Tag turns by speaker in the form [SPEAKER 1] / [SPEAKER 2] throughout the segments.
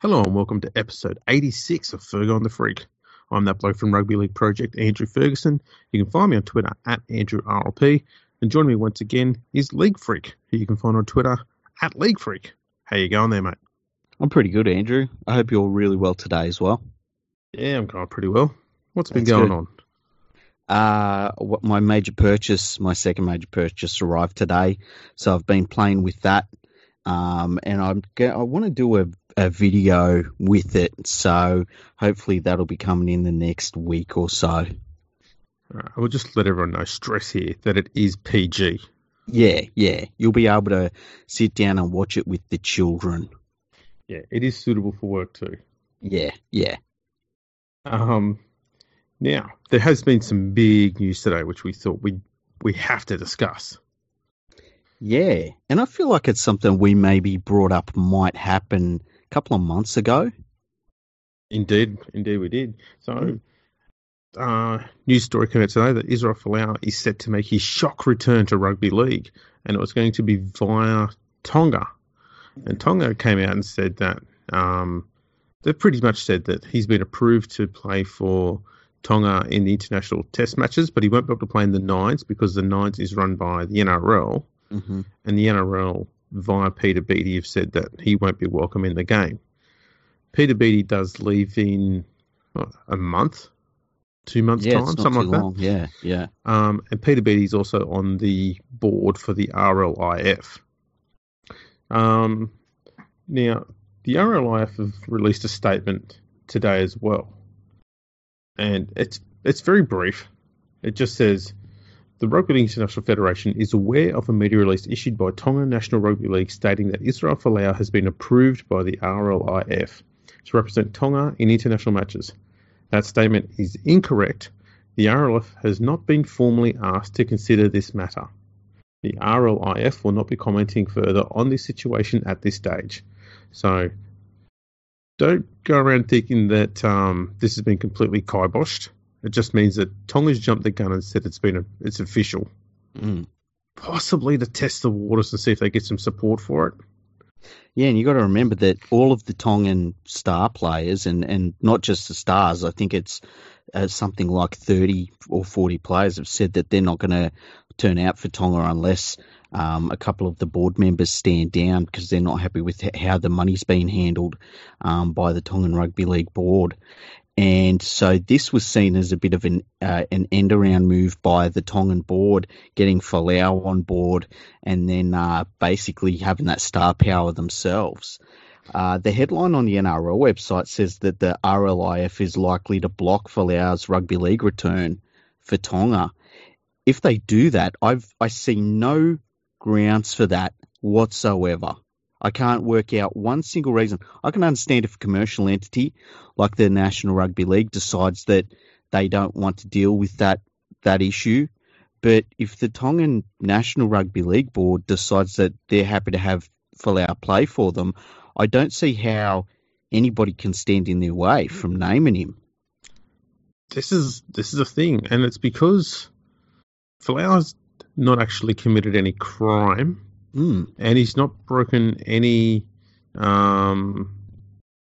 [SPEAKER 1] Hello and welcome to episode 86 of Fergo and the Freak. I'm that bloke from Rugby League Project, Andrew Ferguson. You can find me on Twitter at AndrewRLP. And joining me once again is League Freak, who you can find on Twitter at League Freak. How you going there, mate?
[SPEAKER 2] I'm pretty good, Andrew. I hope you're really well today as well.
[SPEAKER 1] Yeah, I'm going pretty well. What's been going
[SPEAKER 2] good.
[SPEAKER 1] on?
[SPEAKER 2] Uh, what my major purchase, my second major purchase, arrived today, so I've been playing with that, um, and I'm I want to do a, a video with it, so hopefully that'll be coming in the next week or so.
[SPEAKER 1] I will just let everyone know, stress here, that it is PG.
[SPEAKER 2] Yeah, yeah, you'll be able to sit down and watch it with the children.
[SPEAKER 1] Yeah, it is suitable for work too.
[SPEAKER 2] Yeah, yeah.
[SPEAKER 1] Um, now, there has been some big news today, which we thought we we have to discuss.
[SPEAKER 2] Yeah, and I feel like it's something we maybe brought up might happen a couple of months ago.
[SPEAKER 1] Indeed, indeed, we did. So, uh, news story came out today that Israel Folau is set to make his shock return to rugby league, and it was going to be via Tonga. And Tonga came out and said that um, they've pretty much said that he's been approved to play for Tonga in the international test matches, but he won't be able to play in the nines because the nines is run by the NRL,
[SPEAKER 2] hmm
[SPEAKER 1] and the NRL via Peter Beattie have said that he won't be welcome in the game. Peter Beattie does leave in what, a month, two months
[SPEAKER 2] Yeah,
[SPEAKER 1] time, something like
[SPEAKER 2] long. Yeah, yeah.
[SPEAKER 1] Um, and Peter Beattie's also on the board for the RLIF. Um, now, the RLIF have released a statement today as well, and it's it's very brief. It just says the Rugby League International Federation is aware of a media release issued by Tonga National Rugby League stating that Israel Folau has been approved by the RLIF to represent Tonga in international matches. That statement is incorrect. The RLIF has not been formally asked to consider this matter. The RLIF will not be commenting further on this situation at this stage. So don't go around thinking that um, this has been completely kiboshed. It just means that Tonga's jumped the gun and said it's been a, it's official,
[SPEAKER 2] Mm.
[SPEAKER 1] possibly to test the waters and see if they get some support for it.
[SPEAKER 2] Yeah, and you got to remember that all of the Tongan star players, and, and not just the stars, I think it's uh, something like 30 or 40 players have said that they're not going to turn out for Tonga unless um, a couple of the board members stand down because they're not happy with how the money's been handled um, by the Tongan Rugby League board. And so this was seen as a bit of an uh, an end around move by the Tongan board, getting Folau on board, and then uh, basically having that star power themselves. Uh, the headline on the NRL website says that the RLIF is likely to block Folau's rugby league return for Tonga. If they do that, I've I see no grounds for that whatsoever. I can't work out one single reason. I can understand if a commercial entity like the National Rugby League decides that they don't want to deal with that that issue, but if the Tongan National Rugby League board decides that they're happy to have Folau play for them, I don't see how anybody can stand in their way from naming him.
[SPEAKER 1] This is this is a thing, and it's because Folau's not actually committed any crime.
[SPEAKER 2] Mm,
[SPEAKER 1] and he's not broken any um,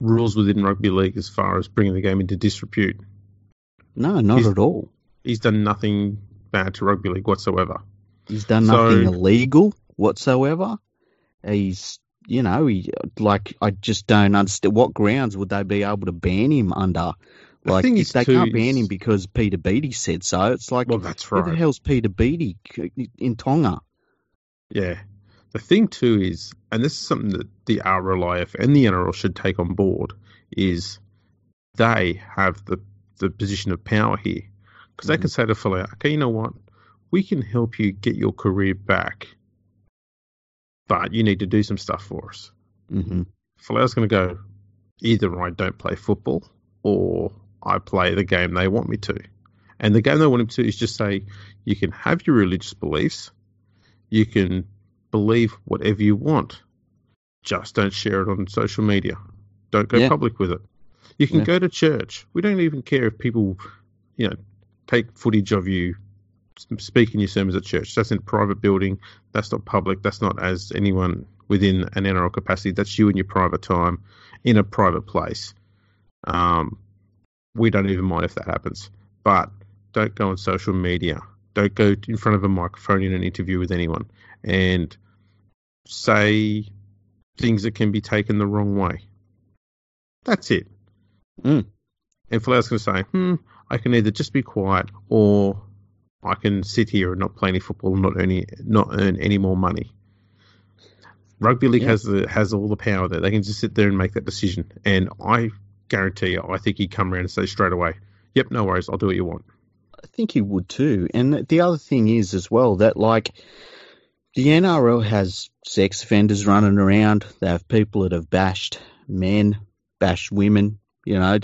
[SPEAKER 1] rules within rugby league as far as bringing the game into disrepute.
[SPEAKER 2] no, not
[SPEAKER 1] He's-
[SPEAKER 2] at all.
[SPEAKER 1] He's done nothing bad to rugby league whatsoever.
[SPEAKER 2] He's done
[SPEAKER 1] So-
[SPEAKER 2] nothing illegal whatsoever. He's, you know, he like I just don't understand what grounds would they be able to ban him under.
[SPEAKER 1] The
[SPEAKER 2] Like
[SPEAKER 1] thing
[SPEAKER 2] if
[SPEAKER 1] is
[SPEAKER 2] they
[SPEAKER 1] too
[SPEAKER 2] can't ban him because Peter Beattie said so. It's like
[SPEAKER 1] Well, that's right.
[SPEAKER 2] who the hell's Peter Beattie in Tonga?
[SPEAKER 1] Yeah. The thing too is, and this is something that the RLIF and the NRL should take on board, is they have the the position of power here because they can say to Folau, okay, you know what, we can help you get your career back, but you need to do some stuff for us.
[SPEAKER 2] hmm
[SPEAKER 1] Folau's going to go, either I don't play football or I play the game they want me to. And the game they want him to is just say, you can have your religious beliefs, you can believe whatever you want, just don't share it on social media. Don't go
[SPEAKER 2] Yeah.
[SPEAKER 1] public with it. You can
[SPEAKER 2] Yeah.
[SPEAKER 1] go to church. We don't even care if people, you know, take footage of you speaking your sermons at church. That's in a private building. That's not public. That's not as anyone within an NRL capacity, that's you in your private time in a private place. Um, we don't even mind if that happens. But don't go on social media. Don't go in front of a microphone in an interview with anyone and say things that can be taken the wrong way. That's it.
[SPEAKER 2] Mm.
[SPEAKER 1] And Folau's going to say, hmm, I can either just be quiet or I can sit here and not play any football and not earn any, not earn any more money. Rugby league
[SPEAKER 2] Yeah.
[SPEAKER 1] has the has all the power there. They can just sit there and make that decision. And I guarantee you, I think he'd come around and say straight away, "Yep, no worries, I'll do what you want."
[SPEAKER 2] I think he would too. And the other thing is as well that like the NRL has sex offenders running around. They have people that have bashed men, bashed women. You know,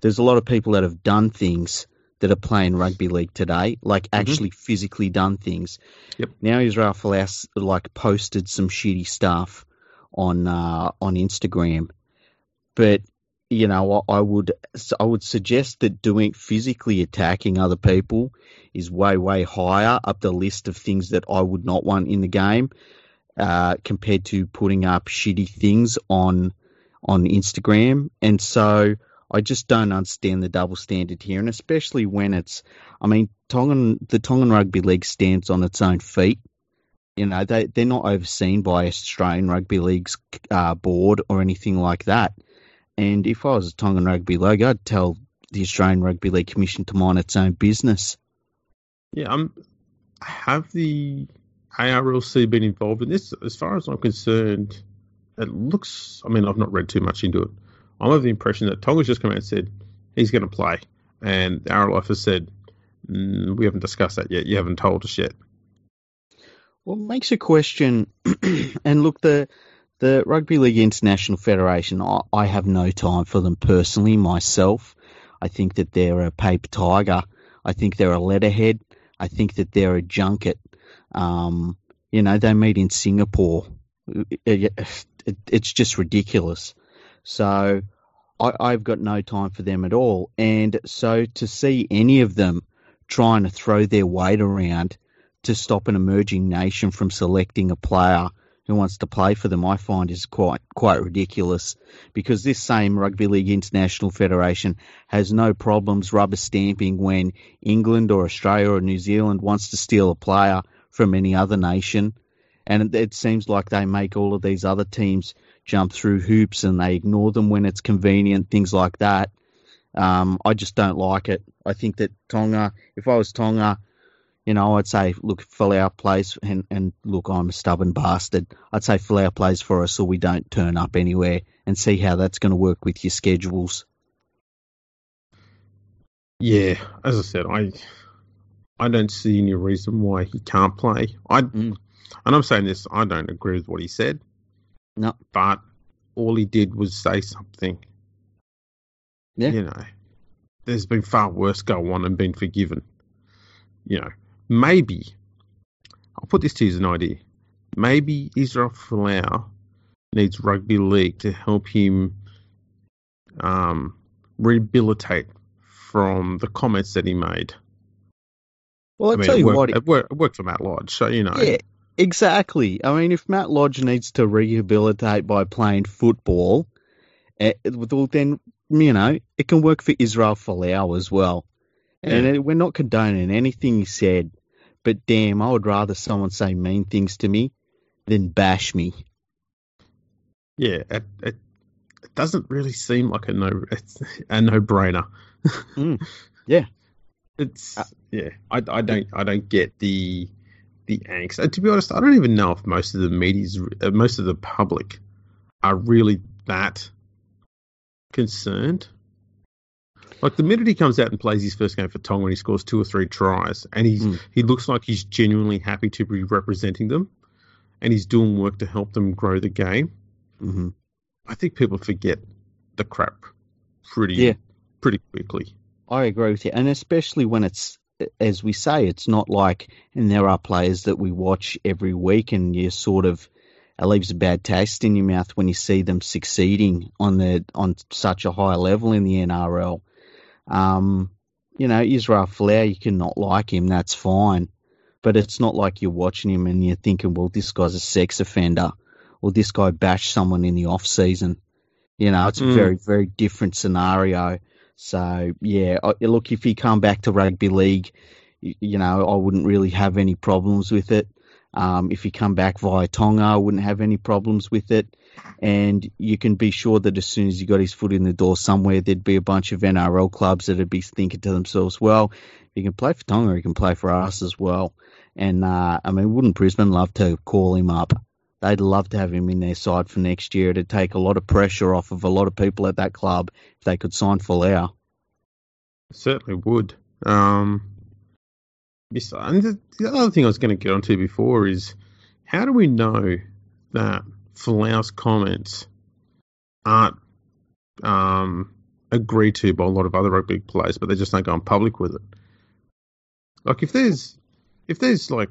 [SPEAKER 2] there's a lot of people that have done things that are playing rugby league today, like actually physically done things.
[SPEAKER 1] Yep.
[SPEAKER 2] Now Israel Folau like posted some shitty stuff on uh, on Instagram, but you know, I, I would I would suggest that doing physically attacking other people is way way higher up the list of things that I would not want in the game, uh, compared to putting up shitty things on on Instagram. And so I just don't understand the double standard here, and especially when it's, I mean, Tongan the Tongan Rugby League stands on its own feet. You know, they they're not overseen by Australian Rugby League's uh, board or anything like that. And if I was a Tongan Rugby League, I'd tell the Australian Rugby League Commission to mind its own business.
[SPEAKER 1] Yeah, um, have the ARLC been involved in this? As far as I'm concerned, it looks. I mean, I've not read too much into it. I'm of the impression that Tonga's just come out and said he's going to play, and the RLIF has said mm, we haven't discussed that yet. You haven't told us yet.
[SPEAKER 2] Well, it makes a question. and look, the the Rugby League International Federation, I, I have no time for them personally myself. I think that they're a paper tiger. I think they're a letterhead. I think that they're a junket. Um, you know, they meet in Singapore. It, it, it's just ridiculous. So I, I've got no time for them at all. And so to see any of them trying to throw their weight around to stop an emerging nation from selecting a player who wants to play for them, I find is quite quite ridiculous. Because this same Rugby League International Federation has no problems rubber stamping when England or Australia or New Zealand wants to steal a player from any other nation, and it, seems like they make all of these other teams jump through hoops and they ignore them when it's convenient, things like that. Um, I just don't like it. I think that Tonga, if I was Tonga, you know, I'd say, look, Folau plays, and, and look, I'm a stubborn bastard. I'd say Folau plays for us so we don't turn up anywhere and see how that's going to work with your schedules.
[SPEAKER 1] Yeah, as I said, I I don't see any reason why he can't play. I
[SPEAKER 2] Mm.
[SPEAKER 1] and I'm saying this, I don't agree with what he said.
[SPEAKER 2] No.
[SPEAKER 1] But all he did was say something.
[SPEAKER 2] Yeah.
[SPEAKER 1] You know, there's been far worse go on and been forgiven. You know, maybe I'll put this to you as an idea. Maybe Israel Folau needs rugby league to help him um, rehabilitate from the comments that he made.
[SPEAKER 2] Well, I'll
[SPEAKER 1] I mean,
[SPEAKER 2] tell you
[SPEAKER 1] worked,
[SPEAKER 2] what,
[SPEAKER 1] it worked, it worked for Matt Lodge, so you know.
[SPEAKER 2] Yeah, exactly. I mean, if Matt Lodge needs to rehabilitate by playing football, eh, then you know it can work for Israel Folau as well. And
[SPEAKER 1] Yeah.
[SPEAKER 2] eh, we're not condoning anything he said, but damn, I would rather someone say mean things to me than bash me.
[SPEAKER 1] Yeah, it, it, it doesn't really seem like a no it's a no brainer.
[SPEAKER 2] Mm, yeah.
[SPEAKER 1] it's
[SPEAKER 2] Uh,
[SPEAKER 1] yeah. I, I don't I don't get the the angst. And to be honest, I don't even know if most of the media's uh, most of the public are really that concerned. Like the minute he comes out and plays his first game for Tonga and he scores two or three tries, and he's
[SPEAKER 2] Mm.
[SPEAKER 1] he looks like he's genuinely happy to be representing them, and he's doing work to help them grow the game.
[SPEAKER 2] hmm
[SPEAKER 1] I think people forget the crap pretty
[SPEAKER 2] Yeah.
[SPEAKER 1] pretty quickly.
[SPEAKER 2] I agree with you, and especially when it's as we say, it's not like, and there are players that we watch every week, and you sort of it leaves a bad taste in your mouth when you see them succeeding on the on such a high level in the NRL. Um, you know, Israel Folau, you cannot like him, that's fine, but it's not like you're watching him and you're thinking, well, this guy's a sex offender, or this guy bashed someone in the off season. You know, it's a
[SPEAKER 1] Mm.
[SPEAKER 2] very, very different scenario. So yeah, I- look, if he come back to rugby league, y- you know, I wouldn't really have any problems with it. Um, if he come back via Tonga, I wouldn't have any problems with it. And you can be sure that as soon as he got his foot in the door somewhere, there'd be a bunch of NRL clubs that'd be thinking to themselves, well, he can play for Tonga, he can play for us as well. And uh, I mean, wouldn't Brisbane love to call him up? They'd love to have him in their side for next year. It'd take a lot of pressure off of a lot of people at that club if they could sign Folau.
[SPEAKER 1] Certainly would. Um, and the other thing I was going to get onto before is how do we know that Folau's comments aren't um, agreed to by a lot of other rugby players, but they just don't go in public with it? Like if there's if there's like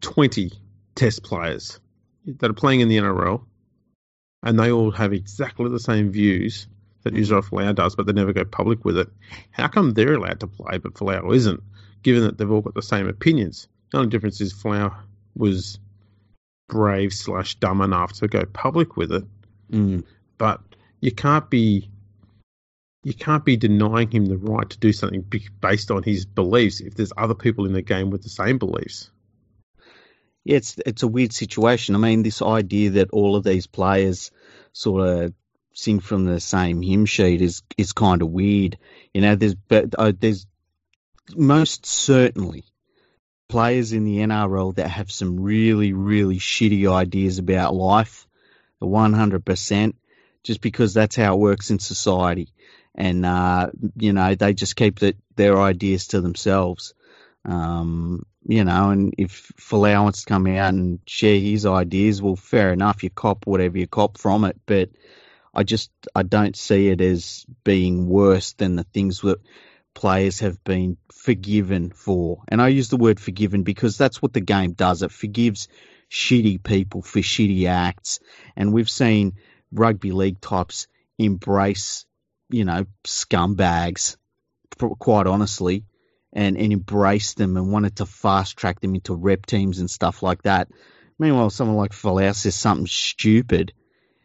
[SPEAKER 1] twenty test players that are playing in the NRL and they all have exactly the same views that Israel Folau does, but they never go public with it. How come they're allowed to play, but Folau isn't, given that they've all got the same opinions? The only difference is Folau was brave slash dumb enough to go public with it,
[SPEAKER 2] Mm.
[SPEAKER 1] but you can't be you can't be denying him the right to do something based on his beliefs if there's other people in the game with the same beliefs.
[SPEAKER 2] Yeah, it's it's a weird situation. I mean, this idea that all of these players sort of sing from the same hymn sheet is is kind of weird. You know, there's but uh, there's most certainly players in the NRL that have some really really shitty ideas about life, one hundred percent, just because that's how it works in society, and uh, you know they just keep the, their ideas to themselves. Um, you know, and if Folau wants to come out and share his ideas, well, fair enough. You cop whatever you cop from it, but I just I don't see it as being worse than the things that players have been forgiven for. And I use the word forgiven because that's what the game does. It forgives shitty people for shitty acts, and we've seen rugby league types embrace, you know, scumbags, quite honestly and, and embrace them and wanted to fast track them into rep teams and stuff like that. Meanwhile, someone like Folau says something stupid,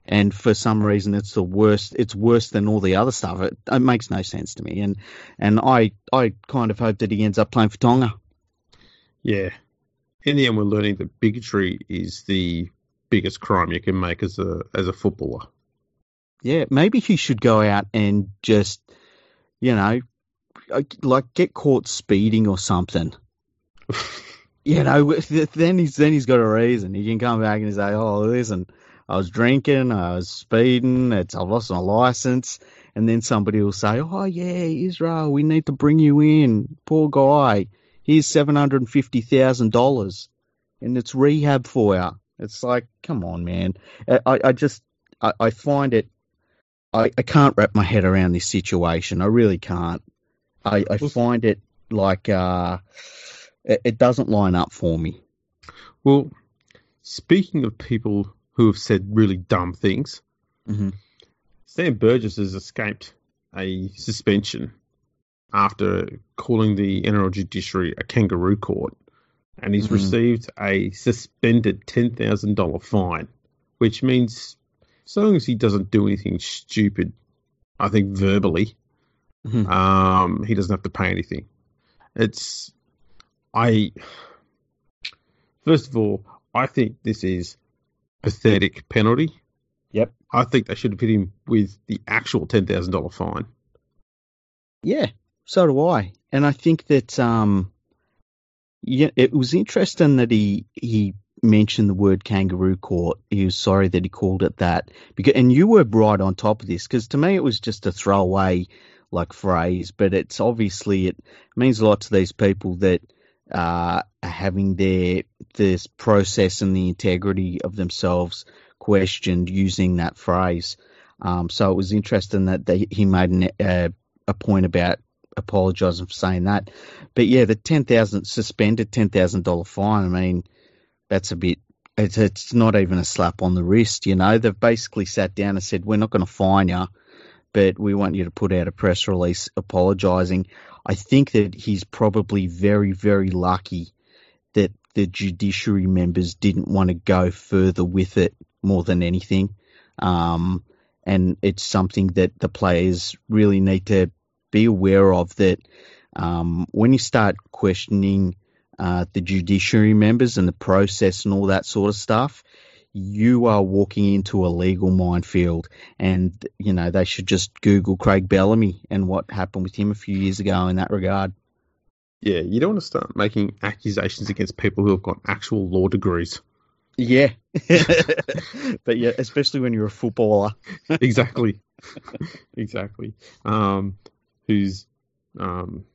[SPEAKER 2] and for some reason it's the worst. It's worse than all the other stuff. It, it makes no sense to me, and and I I kind of hope that he ends up playing for Tonga.
[SPEAKER 1] Yeah. In the end, we're learning that bigotry is the biggest crime you can make as a as a footballer.
[SPEAKER 2] Yeah, maybe he should go out and just, you know, like get caught speeding or something. you know, then he's then he's got a reason. He can come back and say, "Oh, listen, I was drinking, I was speeding, it's I lost my license," and then somebody will say, "Oh yeah, Israel, we need to bring you in, poor guy. Here's seven hundred and fifty thousand dollars, and it's rehab for you." It's like, come on, man. I, I just I, I find it. I, I can't wrap my head around this situation. I really can't. I, I find it like uh, it, it doesn't line up for me.
[SPEAKER 1] Well, speaking of people who have said really dumb things,
[SPEAKER 2] mm-hmm.
[SPEAKER 1] Sam Burgess has escaped a suspension after calling the NRL judiciary a kangaroo court, and he's
[SPEAKER 2] Mhm.
[SPEAKER 1] received a suspended ten thousand dollar fine, which means so long as he doesn't do anything stupid, I think verbally,
[SPEAKER 2] Mhm.
[SPEAKER 1] um, he doesn't have to pay anything. It's I first of all, I think this is pathetic penalty.
[SPEAKER 2] Yep.
[SPEAKER 1] I think they should have hit him with the actual ten thousand dollar fine.
[SPEAKER 2] Yeah, so do I. And I think that um, yeah, it was interesting that he he mentioned the word kangaroo court. He was sorry that he called it that because, and you were right on top of this because to me it was just a throwaway like phrase, but it's obviously it means a lot to these people that uh, having their this process and the integrity of themselves questioned using that phrase. Um, so it was interesting that they, he made an, uh, a point about apologising for saying that. But yeah, the ten thousand suspended ten thousand dollar fine. I mean, that's a bit. It's it's not even a slap on the wrist. You know, they've basically sat down and said, "We're not going to fine you, but we want you to put out a press release apologising." I think that he's probably very very lucky that the judiciary members didn't want to go further with it more than anything. Um, and it's something that the players really need to be aware of that um, when you start questioning uh, the judiciary members and the process and all that sort of stuff, you are walking into a legal minefield. And, you know, they should just Google Craig Bellamy and what happened with him a few years ago in that regard.
[SPEAKER 1] Yeah, you don't want to start making accusations against people who have got actual law degrees.
[SPEAKER 2] Yeah. but yeah, especially when you're a footballer.
[SPEAKER 1] exactly. exactly. Um, who's um,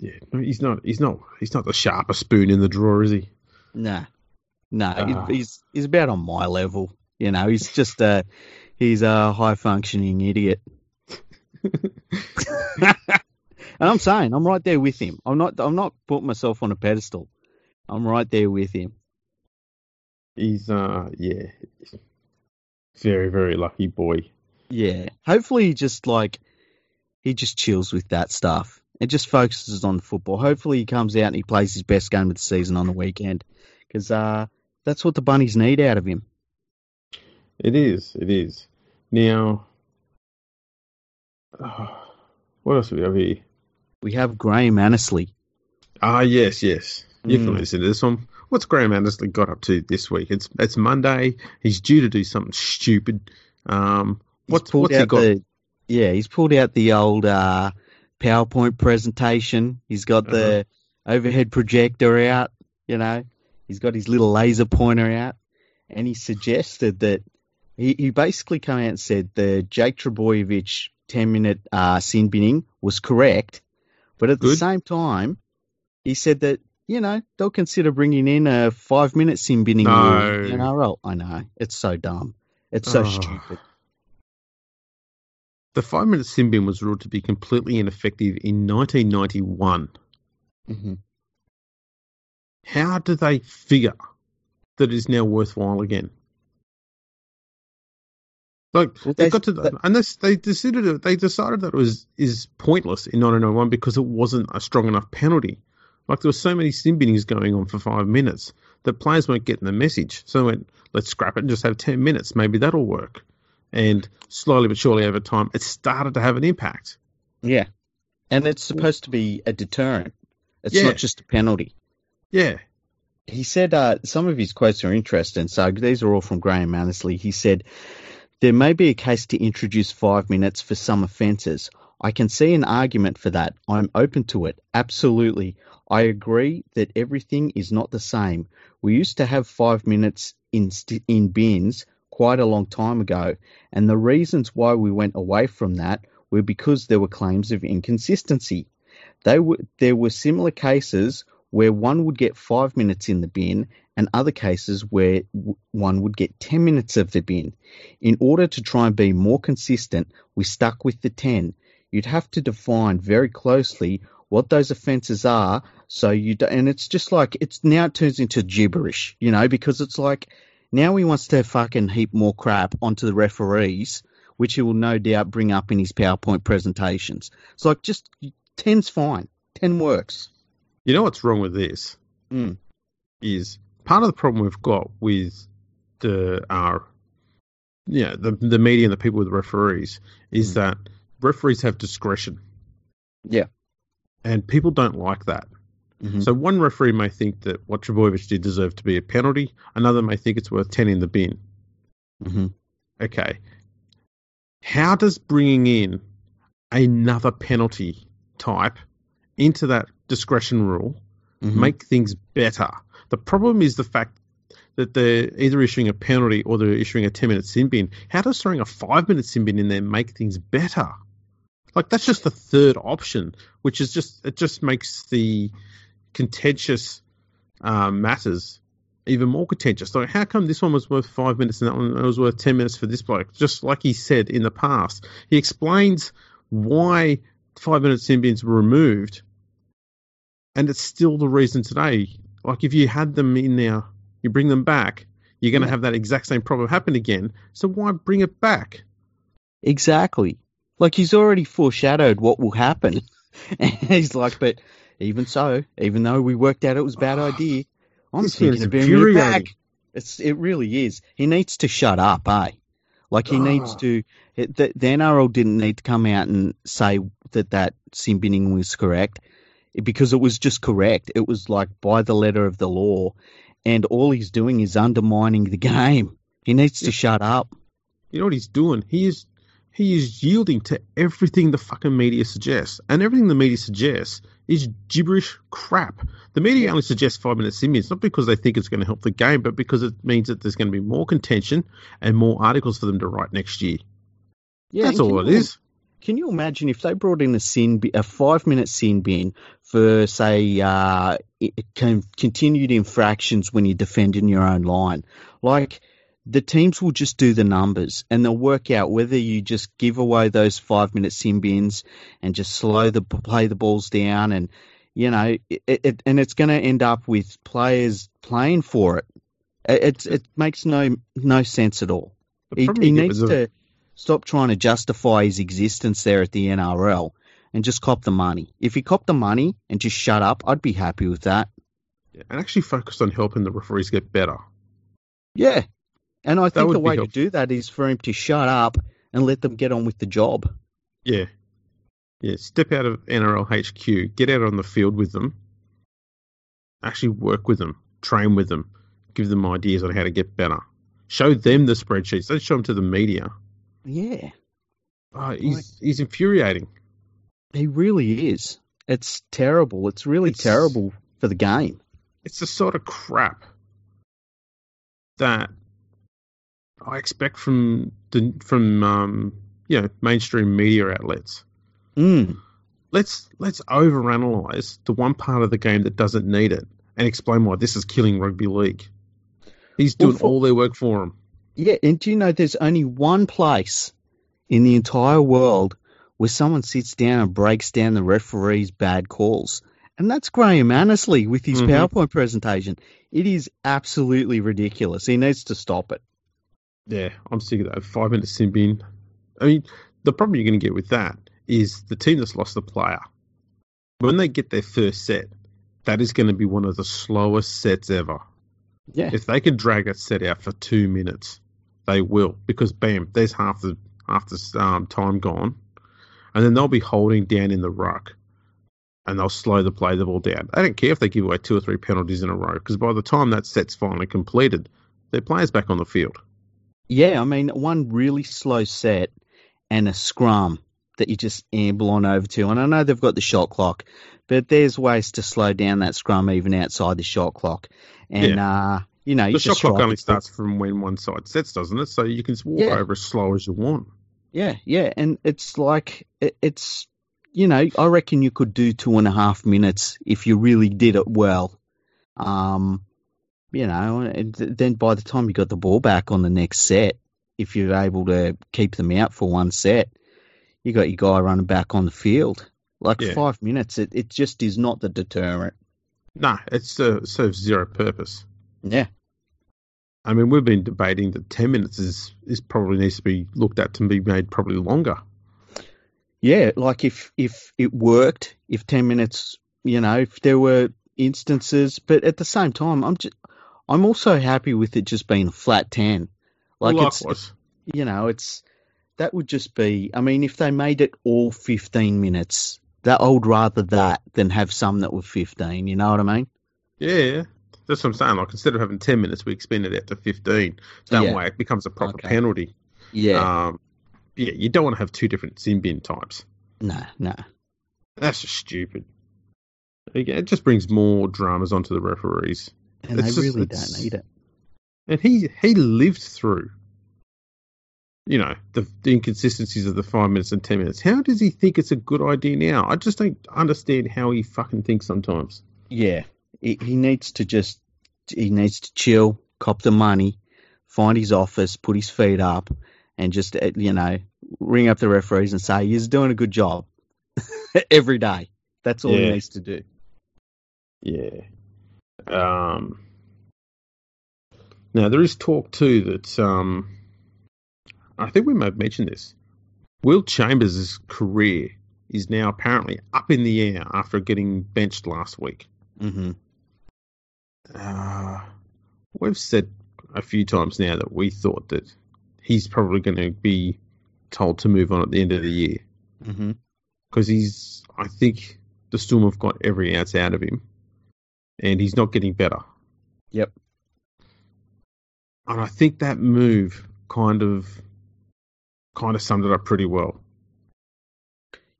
[SPEAKER 1] yeah, he's not. He's not. He's not the sharpest spoon in the drawer, is he?
[SPEAKER 2] Nah, no, uh, he's he's about on my level. You know, he's just a he's a high functioning idiot. and I'm saying I'm right there with him. I'm not. I'm not putting myself on a pedestal. I'm right there with him.
[SPEAKER 1] He's uh yeah, very very lucky boy.
[SPEAKER 2] Yeah, hopefully he just like he just chills with that stuff and just focuses on football. Hopefully, he comes out and he plays his best game of the season on the weekend because uh, that's what the Bunnies need out of him.
[SPEAKER 1] It is. It is. Now, uh, what else do we have here?
[SPEAKER 2] We have Graham Annesley.
[SPEAKER 1] Ah, yes, yes. You mm. can listen to this one. What's Graham Annesley got up to this week? It's it's Monday. He's due to do something stupid. Um, what's what's he got?
[SPEAKER 2] The, yeah, he's pulled out the old uh, PowerPoint presentation. He's got the uh-huh. overhead projector out, you know. He's got his little laser pointer out. And he suggested that he, he basically came out and said the Jake Trbojevic 10 minute uh, sin binning was correct. But at Good. the same time, he said that, you know, they'll consider bringing in a five minute sin binning no. rule in NRL. I know. It's so dumb. It's so oh. stupid.
[SPEAKER 1] The five minute sin bin was ruled to be completely ineffective in 1991.
[SPEAKER 2] Mm-hmm.
[SPEAKER 1] How do they figure that it's now worthwhile again? Like well, they, got to, that, and this, they decided they decided that it was is pointless in 1991 because it wasn't a strong enough penalty. Like there were so many sin binnings going on for five minutes that players weren't getting the message. So they went, let's scrap it and just have 10 minutes. Maybe that'll work and slowly but surely over time, it started to have an impact.
[SPEAKER 2] Yeah, and it's supposed to be a deterrent. It's yeah. not just a penalty.
[SPEAKER 1] Yeah.
[SPEAKER 2] He said uh, some of his quotes are interesting. So these are all from Graham Annesley. He said, There may be a case to introduce five minutes for some offences. I can see an argument for that. I'm open to it. Absolutely. I agree that everything is not the same. We used to have five minutes in, in bins quite a long time ago, and the reasons why we went away from that were because there were claims of inconsistency. They were, there were similar cases where one would get five minutes in the bin and other cases where one would get 10 minutes of the bin. In order to try and be more consistent, we stuck with the 10. You'd have to define very closely what those offences are so you do, and it's just like it's now it turns into gibberish, you know, because it's like now he wants to fucking heap more crap onto the referees, which he will no doubt bring up in his PowerPoint presentations. It's like just ten's fine. Ten works.
[SPEAKER 1] You know what's wrong with this?
[SPEAKER 2] Mm.
[SPEAKER 1] Is part of the problem we've got with the our yeah the the media and the people with the referees is mm. that referees have discretion.
[SPEAKER 2] Yeah.
[SPEAKER 1] And people don't like that. Mm-hmm. So one referee may think that what Trbojevic did deserved to be a penalty. Another may think it's worth 10 in the bin.
[SPEAKER 2] Mm-hmm.
[SPEAKER 1] Okay. How does bringing in another penalty type into that discretion rule mm-hmm. make things better? The problem is the fact that they're either issuing a penalty or they're issuing a 10 minute sin bin. How does throwing a 5 minute sin bin in there make things better? Like that's just the third option, which is just it just makes the contentious uh, matters even more contentious. Like, how come this one was worth five minutes and that one was worth ten minutes for this bloke? Just like he said in the past, he explains why five minute sin bins were removed, and it's still the reason today. Like, if you had them in there, you bring them back, you're going to yeah. have that exact same problem happen again. So why bring it back?
[SPEAKER 2] Exactly. Like he's already foreshadowed what will happen. And he's like, but even so, even though we worked out it was a bad idea, I'm thinking of bringing it back. It's it really is. He needs to shut up, eh? Like he needs
[SPEAKER 1] Ah.
[SPEAKER 2] to. It, the, the NRL didn't need to come out and say that that sin binning was correct because it was just correct. It was like by the letter of the law, and all he's doing is undermining the game. He needs to shut up.
[SPEAKER 1] You know what he's doing? He is he is yielding to everything the fucking media suggests, and everything the media suggests is gibberish crap. The media only suggests five minute simulations not because they think it's going to help the game, but because it means that there's going to be more contention and more articles for them to write next year.
[SPEAKER 2] Yeah,
[SPEAKER 1] That's all it
[SPEAKER 2] you-
[SPEAKER 1] is.
[SPEAKER 2] Can you imagine if they brought in a sin, a five minute sin bin for, say, uh, it, it con- continued infractions when you're defending your own line? Like, the teams will just do the numbers and they'll work out whether you just give away those five minute sin bins and just slow the play the balls down and you know it, it and it's going to end up with players playing for it. It it makes no no sense at all. He, he needs to stop trying to justify his existence there at the NRL and just cop the money. If he copped the money and just shut up, I'd be happy with that.
[SPEAKER 1] and actually focus on helping the referees get better.
[SPEAKER 2] Yeah. And I think the way to do that is for him to shut up and let them get on with the job.
[SPEAKER 1] Yeah. Yeah. Step out of NRL HQ, get out on the field with them, actually work with them, train with them, give them ideas on how to get better. Show them the spreadsheets. Don't show them to the media.
[SPEAKER 2] Yeah.
[SPEAKER 1] Oh, he's he's infuriating.
[SPEAKER 2] He really is. It's terrible. It's really
[SPEAKER 1] It's-
[SPEAKER 2] terrible for the game.
[SPEAKER 1] It's the sort of crap that I expect from the from um, you know mainstream media outlets.
[SPEAKER 2] Mm.
[SPEAKER 1] let's let's overanalyze the one part of the game that doesn't need it and explain why this is killing rugby league. He's
[SPEAKER 2] Well,
[SPEAKER 1] doing
[SPEAKER 2] for-
[SPEAKER 1] all their work for him.
[SPEAKER 2] Yeah, and do you know there's only one place in the entire world where someone sits down and breaks down the referee's bad calls? And that's Graham Annesley with his
[SPEAKER 1] Mhm.
[SPEAKER 2] PowerPoint presentation. It is absolutely ridiculous. He needs to stop it.
[SPEAKER 1] Yeah, I'm sick of that five minute sin bin. I mean, the problem you're going to get with that is the team that's lost the player. When they get their first set, that is going to be one of the slowest sets ever.
[SPEAKER 2] Yeah.
[SPEAKER 1] If they can drag that set out for two minutes, they will because bam, there's half the half the um, time gone, and then they'll be holding down in the ruck, and they'll slow the play the ball down. I don't care if they give away two or three penalties in a row because by the time that set's finally completed, their players back on the field.
[SPEAKER 2] Yeah, I mean, one really slow set and a scrum that you just amble on over to. And I know they've got the shot clock, but there's ways to slow down that scrum even outside the shot clock. And, uh, you know, you
[SPEAKER 1] The shot clock only starts from when one side sets, doesn't it? So you can walk
[SPEAKER 2] Yeah.
[SPEAKER 1] over as slow as you want.
[SPEAKER 2] Yeah, yeah, and it's like it, it's you know I reckon you could do two and a half minutes if you really did it well. Um, you know, and then by the time you got the ball back on the next set, if you're able to keep them out for one set, you got your guy running back on the field. Like
[SPEAKER 1] Yeah.
[SPEAKER 2] five minutes, it, it just is not the deterrent.
[SPEAKER 1] No, it's uh, serves zero purpose.
[SPEAKER 2] Yeah,
[SPEAKER 1] I mean, we've been debating that ten minutes is is probably needs to be looked at to be made probably longer.
[SPEAKER 2] Yeah, like if if it worked, if ten minutes, you know, if there were instances, but at the same time, I'm just, I'm also happy with it just being a flat ten. Like it's,
[SPEAKER 1] Likewise.
[SPEAKER 2] you know, it's that would just be. I mean, if they made it all fifteen minutes, that I would rather that than have some that were fifteen. You know what I mean?
[SPEAKER 1] Yeah, that's what I'm saying. Like instead of having ten minutes, we expand it out to fifteen. That
[SPEAKER 2] Yeah.
[SPEAKER 1] way, it becomes a proper
[SPEAKER 2] Okay.
[SPEAKER 1] penalty.
[SPEAKER 2] Yeah.
[SPEAKER 1] Um, yeah, you don't want to have two different sin bin types.
[SPEAKER 2] no, no.
[SPEAKER 1] That's just stupid. Again, It just brings more dramas onto the referees.
[SPEAKER 2] And
[SPEAKER 1] It's
[SPEAKER 2] they
[SPEAKER 1] just-
[SPEAKER 2] really don't need it.
[SPEAKER 1] And he he lived through, you know, the, the inconsistencies of the five minutes and ten minutes. How does he think it's a good idea now? I just don't understand how he fucking thinks sometimes.
[SPEAKER 2] Yeah, he, he needs to just he needs to chill, cop the money, find his office, put his feet up, and just uh, you know ring up the referees and say he's doing a good job every day. That's all he needs to do.
[SPEAKER 1] Yeah. Um. Now there is talk too that um, I think we may have mentioned this. Will Chambers' career is now apparently up in the air after getting benched last week.
[SPEAKER 2] hmm
[SPEAKER 1] Uh, we've said a few times now that we thought that he's probably going to be told to move on at the end of the year because he's. I think the Storm have got every ounce out of him, and he's not getting better.
[SPEAKER 2] Yep.
[SPEAKER 1] And I think that move kind of kind of summed it up pretty well.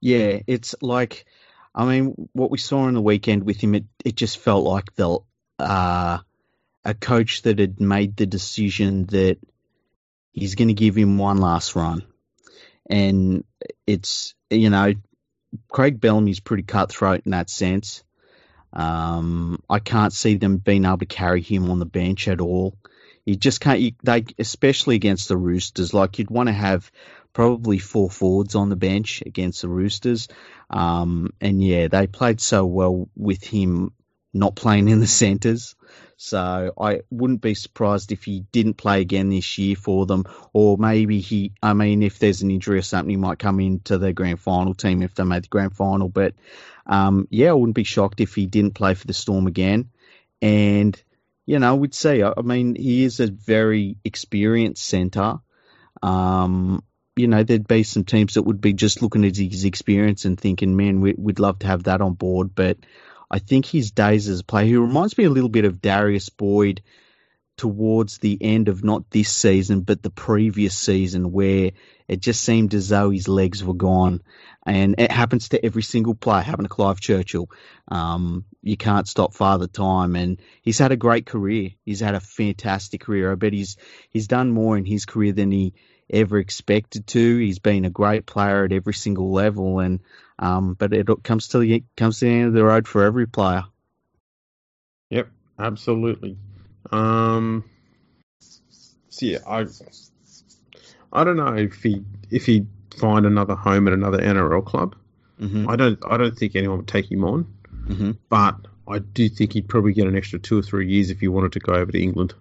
[SPEAKER 2] Yeah, it's like, I mean, what we saw on the weekend with him, it, it just felt like the uh, a coach that had made the decision that he's going to give him one last run, and it's you know, Craig Bellamy's pretty cutthroat in that sense. Um, I can't see them being able to carry him on the bench at all. You just can't. You, they, especially against the Roosters, like you'd want to have probably four forwards on the bench against the Roosters. Um, and yeah, they played so well with him not playing in the centres. So I wouldn't be surprised if he didn't play again this year for them, or maybe he. I mean, if there's an injury or something, he might come into the grand final team if they made the grand final. But um, yeah, I wouldn't be shocked if he didn't play for the Storm again. And you know, we'd see. I mean, he is a very experienced centre. Um, you know, there'd be some teams that would be just looking at his experience and thinking, man, we, would love to have that on board. But I think his days as a player, he reminds me a little bit of Darius Boyd towards the end of not this season, but the previous season, where it just seemed as though his legs were gone. And it happens to every single player, happened to Clive Churchill. Um, you can't stop Father Time, and he's had a great career. He's had a fantastic career. I bet he's he's done more in his career than he ever expected to. He's been a great player at every single level, and um, but it comes to the comes to the end of the road for every player.
[SPEAKER 1] Yep, absolutely. Um, so yeah, I I don't know if he if he find another home at another NRL club.
[SPEAKER 2] Mm-hmm.
[SPEAKER 1] I don't I don't think anyone would take him on,
[SPEAKER 2] Mm-hmm.
[SPEAKER 1] but I do think he'd probably get an extra two or three years if he wanted to go over to England.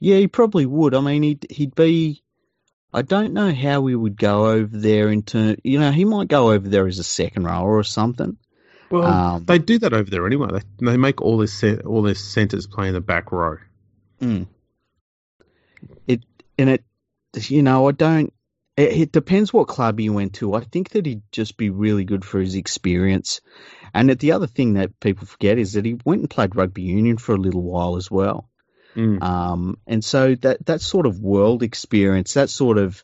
[SPEAKER 2] Yeah, he probably would. I mean, he'd he'd be. I don't know how we would go over there in turn. You know, he might go over there as a second rower or something.
[SPEAKER 1] Well,
[SPEAKER 2] Um,
[SPEAKER 1] they do that over there anyway. They, they make all this all their centers play in the back row.
[SPEAKER 2] Mm. It and it, you know, I don't. It, it depends what club he went to. I think that he'd just be really good for his experience. And the other thing that people forget is that he went and played rugby union for a little while as well.
[SPEAKER 1] Mm.
[SPEAKER 2] Um, and so that that sort of world experience, that sort of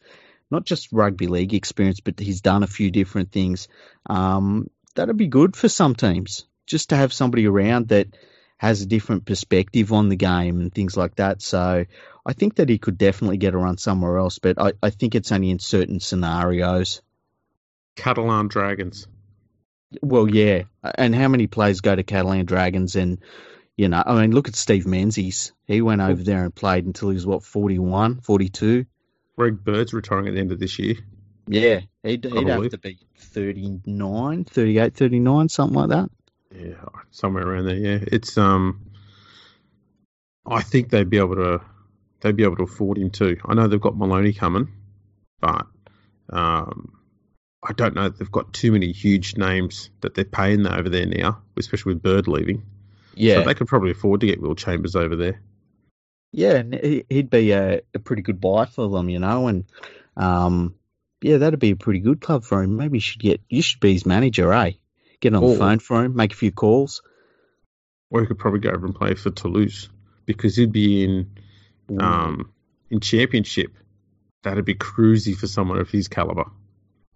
[SPEAKER 2] not just rugby league experience, but he's done a few different things. Um, that'd be good for some teams just to have somebody around that has a different perspective on the game and things like that. So I think that he could definitely get around somewhere else, but I, I think it's only in certain scenarios.
[SPEAKER 1] Catalan Dragons.
[SPEAKER 2] Well, yeah. And how many players go to Catalan Dragons and you know, I mean, look at Steve Menzies. He went over there and played until he was, what, 41, 42?
[SPEAKER 1] Greg Bird's retiring at the end of this year.
[SPEAKER 2] Yeah, he'd, he'd have to be 39, 38, 39, something like that.
[SPEAKER 1] Yeah, somewhere around there. Yeah, it's um. I think they'd be able to. They'd be able to afford him too. I know they've got Maloney coming, but um, I don't know. They've got too many huge names that they're paying over there now, especially with Bird leaving.
[SPEAKER 2] Yeah,
[SPEAKER 1] So they could probably afford to get Will Chambers over there.
[SPEAKER 2] yeah, and he- he'd be a, a pretty good buy for them, you know, and um, yeah, that'd be a pretty good club for him. Maybe you should get you should be his manager, eh? Get on the phone for him, make a few calls.
[SPEAKER 1] Or he could probably go over and play for Toulouse because he'd be in um in championship. That'd be cruisy for someone of his caliber.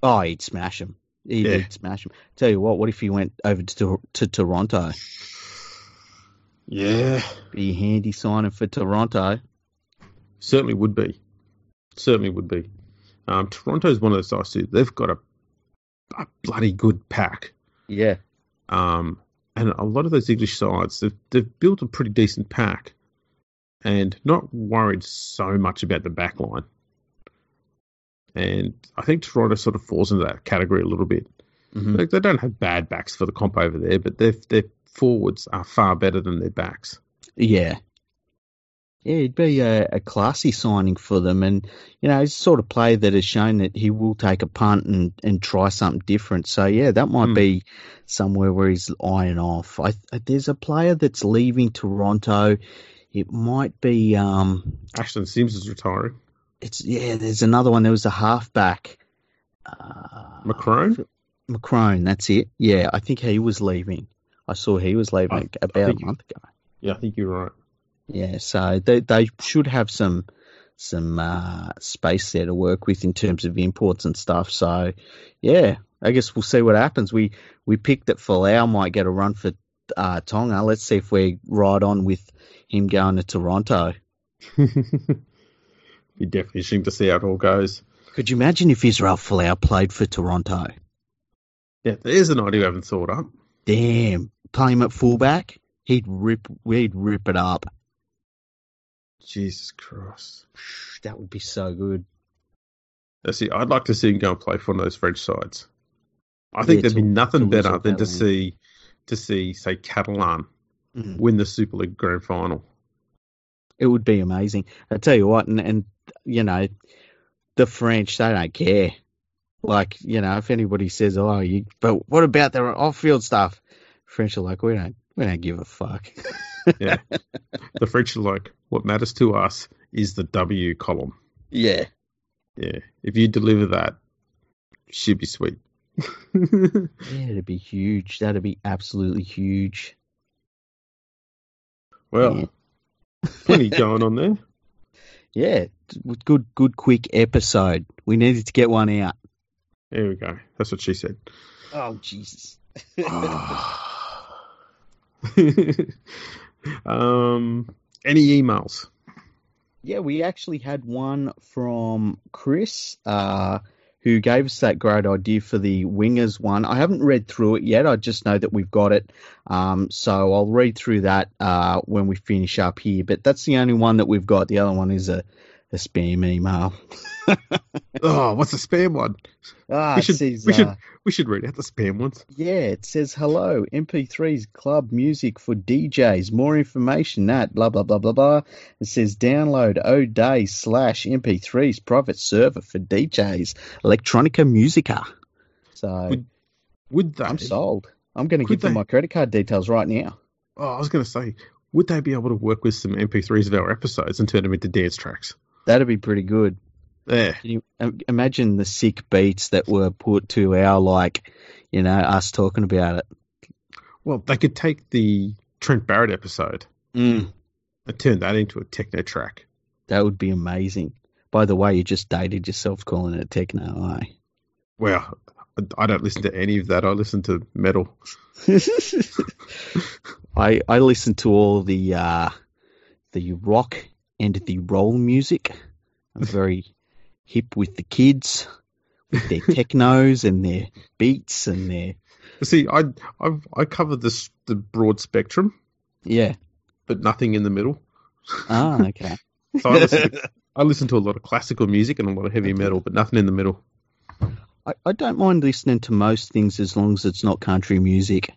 [SPEAKER 2] oh, he'd smash him. He'd,
[SPEAKER 1] Yeah.
[SPEAKER 2] he'd smash him. Tell you what, what if he went over to to Toronto?
[SPEAKER 1] Yeah,
[SPEAKER 2] Be a handy signing for Toronto.
[SPEAKER 1] certainly would be. Certainly would be. Um, Toronto's one of those sides too. They've got a, a bloody good pack.
[SPEAKER 2] Yeah,
[SPEAKER 1] Um, and a lot of those English sides, they've, they've built a pretty decent pack and not worried so much about the back line. And I think Toronto sort of falls into that category a little bit.
[SPEAKER 2] hmm
[SPEAKER 1] Like, they don't have bad backs for the comp over there, but their their forwards are far better than their backs.
[SPEAKER 2] Yeah. Yeah, it'd be a, a classy signing for them. And, you know, he's the sort of player that has shown that he will take a punt and, and try something different. So, yeah, that might
[SPEAKER 1] Hmm.
[SPEAKER 2] be somewhere where he's eyeing off. I, there's a player that's leaving Toronto. It might be. Um,
[SPEAKER 1] Ashton Sims is retiring.
[SPEAKER 2] it's yeah. There's another one. There was a halfback. Uh,
[SPEAKER 1] McCrone?
[SPEAKER 2] McCrone. That's it. Yeah, I think he was leaving. I saw he was leaving
[SPEAKER 1] I-
[SPEAKER 2] about a
[SPEAKER 1] think-
[SPEAKER 2] month ago.
[SPEAKER 1] Yeah, I think you're right.
[SPEAKER 2] Yeah, so they they should have some some uh, space there to work with in terms of imports and stuff. So yeah, I guess we'll see what happens. We we picked that Folau might get a run for uh, Tonga. Let's see if we're right on with him going to Toronto.
[SPEAKER 1] Be definitely interesting to see how it all goes.
[SPEAKER 2] Could you imagine if Israel Folau played for Toronto?
[SPEAKER 1] Yeah, there's an idea I haven't thought up.
[SPEAKER 2] Damn, play him at fullback, he'd rip he'd rip it up.
[SPEAKER 1] Jesus Christ.
[SPEAKER 2] That would be so good.
[SPEAKER 1] Now, See, I'd like to see him go and play for one of those French sides. I think
[SPEAKER 2] Yeah,
[SPEAKER 1] there'd be nothing better than to see to see, say, Catalan
[SPEAKER 2] Mm.
[SPEAKER 1] win the Super League Grand Final.
[SPEAKER 2] It would be amazing. I tell you what, and, and you know, the French they don't care. Like you know, if anybody says, "Oh, you," but what about their off-field stuff? French are like, we don't, we don't give a fuck.
[SPEAKER 1] Yeah. the French are like, what matters to us is the W column.
[SPEAKER 2] yeah,
[SPEAKER 1] Yeah. If you deliver that, should be sweet.
[SPEAKER 2] yeah, it'd be huge. That'd be absolutely huge.
[SPEAKER 1] well,
[SPEAKER 2] Yeah.
[SPEAKER 1] plenty going on there.
[SPEAKER 2] Yeah, good, good, quick episode. We needed to get one out.
[SPEAKER 1] There we go. That's what she said.
[SPEAKER 2] Oh Jesus.
[SPEAKER 1] um, any emails?
[SPEAKER 2] Yeah, we actually had one from Chris, uh, who gave us that great idea for the wingers one. I haven't read through it yet. I just know that we've got it. Um, so I'll read through that uh, when we finish up here. But that's the only one that we've got. The other one is a, a spam email.
[SPEAKER 1] Oh, what's the spam one?
[SPEAKER 2] Ah,
[SPEAKER 1] We
[SPEAKER 2] it
[SPEAKER 1] should-
[SPEAKER 2] says,
[SPEAKER 1] we should-
[SPEAKER 2] uh,
[SPEAKER 1] We should read out the spam ones.
[SPEAKER 2] Yeah, it says hello, MP3's club music for DJs. More information at blah blah blah blah blah. It says download O'Day slash MP3's private server for DJs, Electronica Musica. So
[SPEAKER 1] Would- Would they?
[SPEAKER 2] I'm sold. I'm going to give them my credit card details right now.
[SPEAKER 1] Oh, I was going to say, would they be able to work with some MP3s of our episodes and turn them into dance tracks?
[SPEAKER 2] That'd be pretty good.
[SPEAKER 1] Yeah.
[SPEAKER 2] Can you imagine the sick beats that were put to our like, you know, us talking about it?
[SPEAKER 1] Well, they could take the Trent Barrett episode
[SPEAKER 2] Mm,
[SPEAKER 1] and turn that into a techno track.
[SPEAKER 2] that would be amazing. By the way, you just dated yourself calling it techno, eh?
[SPEAKER 1] Well, I- I don't listen to any of that. I listen to metal.
[SPEAKER 2] I I listen to all the uh, the rock and the roll music. I'm very hip with the kids, with their technos and their beats and their
[SPEAKER 1] See, I I've, I cover this the broad spectrum,
[SPEAKER 2] yeah.
[SPEAKER 1] but nothing in the middle.
[SPEAKER 2] Ah, okay.
[SPEAKER 1] So I listen, to, I listen to a lot of classical music and a lot of heavy metal, but nothing in the middle.
[SPEAKER 2] I, I don't mind listening to most things as long as it's not country music.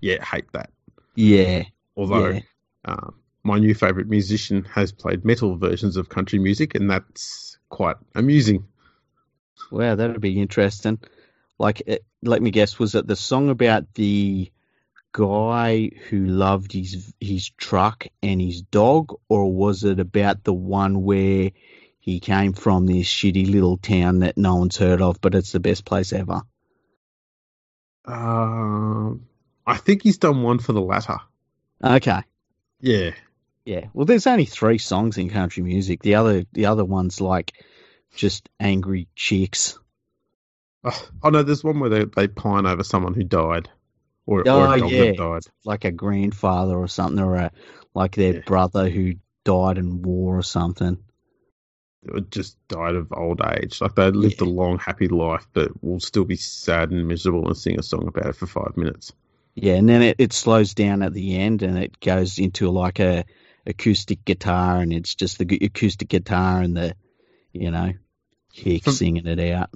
[SPEAKER 1] Yeah, hate that.
[SPEAKER 2] Yeah,
[SPEAKER 1] Although
[SPEAKER 2] yeah.
[SPEAKER 1] um, my new favorite musician has played metal versions of country music, and that's quite amusing.
[SPEAKER 2] Wow, that'd be interesting. Like, it, let me guess, was it the song about the guy who loved his his truck and his dog, or was it about the one where he came from this shitty little town that no one's heard of, but it's the best place ever?
[SPEAKER 1] Um, I think he's done one for the latter.
[SPEAKER 2] Okay,
[SPEAKER 1] Yeah,
[SPEAKER 2] yeah. Well, there's only three songs in country music. The other the other one's like just angry chicks.
[SPEAKER 1] oh, oh no, there's one where they they pine over someone who died, or, or
[SPEAKER 2] Oh,
[SPEAKER 1] a dog
[SPEAKER 2] yeah.
[SPEAKER 1] that died.
[SPEAKER 2] like a grandfather or something, or a like their
[SPEAKER 1] Yeah.
[SPEAKER 2] brother who died in war or something.
[SPEAKER 1] Or just died of old age. Like they lived
[SPEAKER 2] Yeah.
[SPEAKER 1] a long, happy life, but will still be sad and miserable and sing a song about it for five minutes.
[SPEAKER 2] Yeah, and then it, it slows down at the end and it goes into like a acoustic guitar, and it's just the acoustic guitar and the, you know, hick singing it out.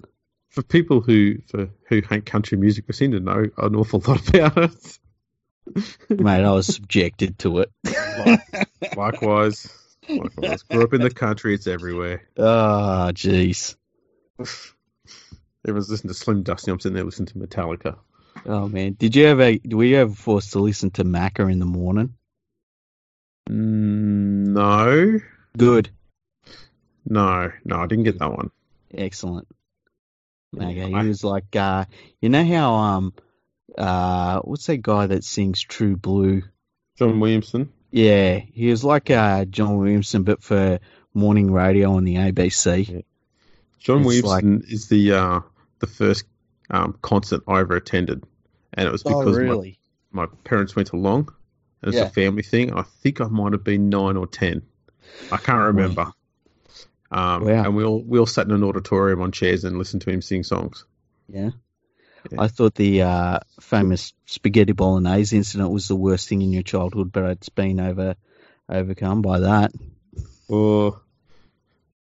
[SPEAKER 1] For people who for who hate country music, we seem to know an awful lot about it.
[SPEAKER 2] Mate, I was subjected to it.
[SPEAKER 1] Likewise, likewise. Grew up in the country; it's everywhere.
[SPEAKER 2] oh, jeez.
[SPEAKER 1] Everyone's listening to Slim Dusty. I'm sitting there listening to Metallica.
[SPEAKER 2] Oh man, did you ever? Were you ever forced to listen to Macca in the morning?
[SPEAKER 1] Mm, no,
[SPEAKER 2] Good.
[SPEAKER 1] no, no. I didn't get that one.
[SPEAKER 2] Excellent. Okay,
[SPEAKER 1] I-
[SPEAKER 2] he was like, uh, you know how um, uh, what's that guy that sings True Blue?
[SPEAKER 1] John Williamson.
[SPEAKER 2] Yeah, he was like uh, John Williamson, but for morning radio on the ABC.
[SPEAKER 1] John
[SPEAKER 2] It's
[SPEAKER 1] Williamson is the uh, the first um, concert I ever attended, and it was because my, my parents went along. And it's
[SPEAKER 2] Yeah.
[SPEAKER 1] a family thing. I think I might have been nine or ten. I can't remember. Um,
[SPEAKER 2] Wow.
[SPEAKER 1] And we all we all sat in an auditorium on chairs and listened to him sing songs.
[SPEAKER 2] Yeah.
[SPEAKER 1] Yeah.
[SPEAKER 2] I thought the uh, famous spaghetti bolognese incident was the worst thing in your childhood, but it's been over overcome by that.
[SPEAKER 1] Or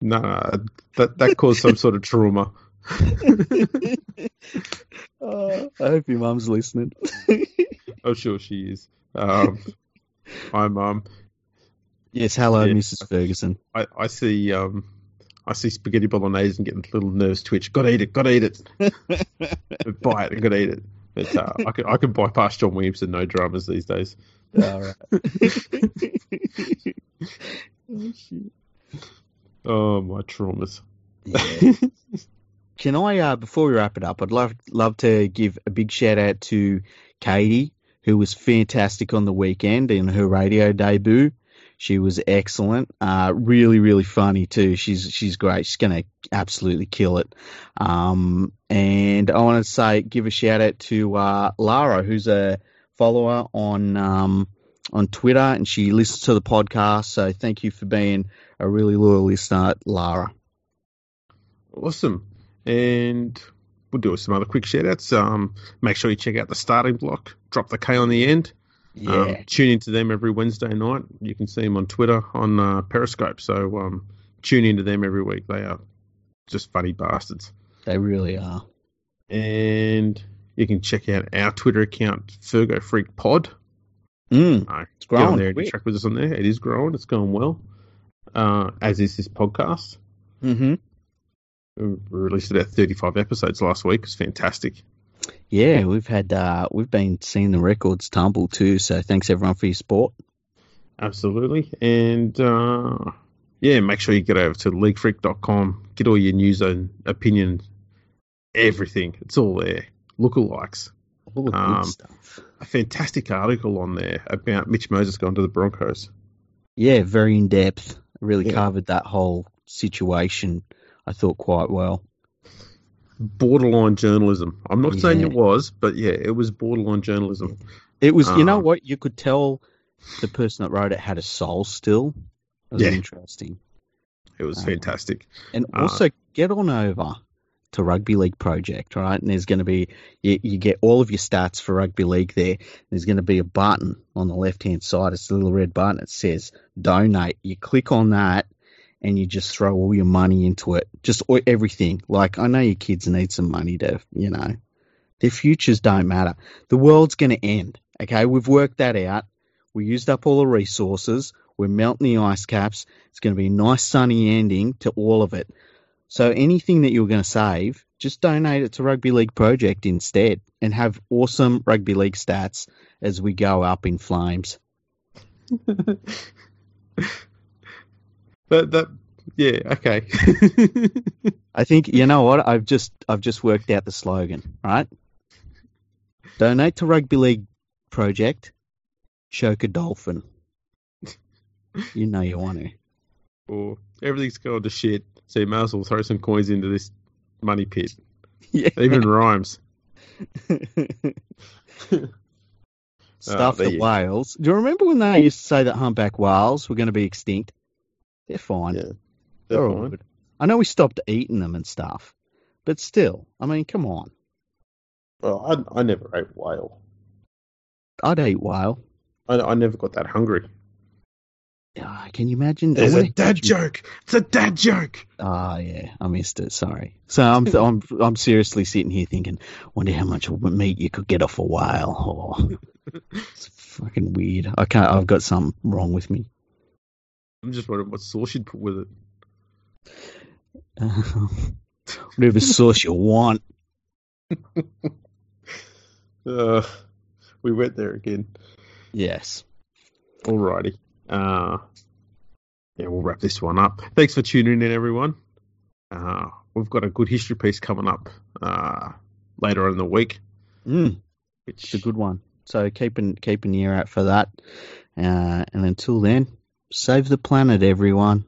[SPEAKER 1] no, that that caused some sort of trauma.
[SPEAKER 2] Oh, I hope your mum's listening.
[SPEAKER 1] I'm sure she is. Um, hi, mum.
[SPEAKER 2] yes, hello,
[SPEAKER 1] Yeah.
[SPEAKER 2] Mrs. Ferguson.
[SPEAKER 1] I, I see um, I see spaghetti bolognese and getting a little nerves twitch. Got to eat it. Got to eat it. buy it and got to eat it. But uh, I can I can bypass John Williamson, no dramas these days.
[SPEAKER 2] All right. oh.
[SPEAKER 1] Oh my traumas.
[SPEAKER 2] Yeah. Can I, uh, before we wrap it up, I'd love love to give a big shout out to Katie, who was fantastic on the weekend in her radio debut. She was excellent, uh, really, really funny too. She's she's great. She's gonna absolutely kill it. Um, and I want to say, give a shout out to uh, Lara, who's a follower on um, on Twitter, and she listens to the podcast. So thank you for being a really loyal listener, Lara.
[SPEAKER 1] Awesome. And we'll do some other quick shout outs. Um, make sure you check out the starting block. Drop the K on the end.
[SPEAKER 2] Yeah.
[SPEAKER 1] Um, tune into them every Wednesday night. You can see them on Twitter, on uh, Periscope. So um, tune into them every week. They are just funny bastards.
[SPEAKER 2] They really are.
[SPEAKER 1] And you can check out our Twitter account, Fergo Freak Pod.
[SPEAKER 2] Mm,
[SPEAKER 1] Uh,
[SPEAKER 2] it's growing.
[SPEAKER 1] there and track with us on there. It is growing. It's going well. Uh, as is this podcast.
[SPEAKER 2] hmm
[SPEAKER 1] We released about 35 episodes last week. It's fantastic.
[SPEAKER 2] Yeah, we've had uh, we've been seeing the records tumble too. So thanks everyone for your support.
[SPEAKER 1] Absolutely. And uh, yeah, make sure you get over to leaguefreak.com, get all your news and opinion, everything. It's all there. Lookalikes.
[SPEAKER 2] All the good
[SPEAKER 1] Um,
[SPEAKER 2] stuff.
[SPEAKER 1] A fantastic article on there about Mitch Moses going to the Broncos.
[SPEAKER 2] Yeah, very in depth. Really
[SPEAKER 1] Yeah.
[SPEAKER 2] covered that whole situation. I thought quite well.
[SPEAKER 1] Borderline journalism. I'm not saying it was, but yeah, it was borderline journalism.
[SPEAKER 2] It was, you know
[SPEAKER 1] Um,
[SPEAKER 2] what? You could tell the person that wrote it had a soul still. It was
[SPEAKER 1] Yeah.
[SPEAKER 2] interesting.
[SPEAKER 1] It was
[SPEAKER 2] Um,
[SPEAKER 1] fantastic.
[SPEAKER 2] And
[SPEAKER 1] Uh,
[SPEAKER 2] also get on over to Rugby League Project, right? And there's going to be you, you get all of your stats for Rugby League there. There's going to be a button on the left hand side. It's a little red button. that says donate. You click on that, and you just throw all your money into it. Just everything. Like I know your kids need some money to, you know, their futures don't matter. The world's going to end. Okay, we've worked that out. We used up all the resources. We're melting the ice caps. It's going to be a nice sunny ending to all of it. So anything that you're going to save, just donate it to Rugby League Project instead and have awesome rugby league stats as we go up in flames.
[SPEAKER 1] That that yeah okay.
[SPEAKER 2] I think you know what I've just I've just worked out the slogan, right? Donate to Rugby League Project, choke a dolphin. You know you want to.
[SPEAKER 1] or everything's going to shit, so you may as well throw some coins into this money pit.
[SPEAKER 2] Yeah.
[SPEAKER 1] It even rhymes.
[SPEAKER 2] Stuff ah,
[SPEAKER 1] there
[SPEAKER 2] the
[SPEAKER 1] you-
[SPEAKER 2] whales. Do you remember when they used to say that humpback whales were going to be extinct? They're fine.
[SPEAKER 1] Yeah,
[SPEAKER 2] They're
[SPEAKER 1] They're
[SPEAKER 2] all
[SPEAKER 1] fine.
[SPEAKER 2] good. I know we stopped eating them and stuff, but still, I mean, come on.
[SPEAKER 1] Well, I, I never ate whale.
[SPEAKER 2] I'd eat whale.
[SPEAKER 1] I, I never got that hungry.
[SPEAKER 2] Ah, can you imagine? I
[SPEAKER 1] There's a dad joke. It's a dad joke.
[SPEAKER 2] Ah, yeah, I missed it. Sorry. So I'm I'm I'm seriously sitting here thinking, wonder how much meat you could get off a whale. Oh, it's fucking weird. I can't. I've got something wrong with me.
[SPEAKER 1] I'm just wondering what sauce you'd put with it.
[SPEAKER 2] Whatever sauce you want.
[SPEAKER 1] Uh, we went there again.
[SPEAKER 2] Yes.
[SPEAKER 1] Alrighty. Uh, yeah, we'll wrap this one up. Thanks for tuning in, everyone. Uh, we've got a good history piece coming up uh, later on in the week.
[SPEAKER 2] Mm, which it's a good one. So keep an, keep an ear out for that. Uh, and until then, save the planet, everyone.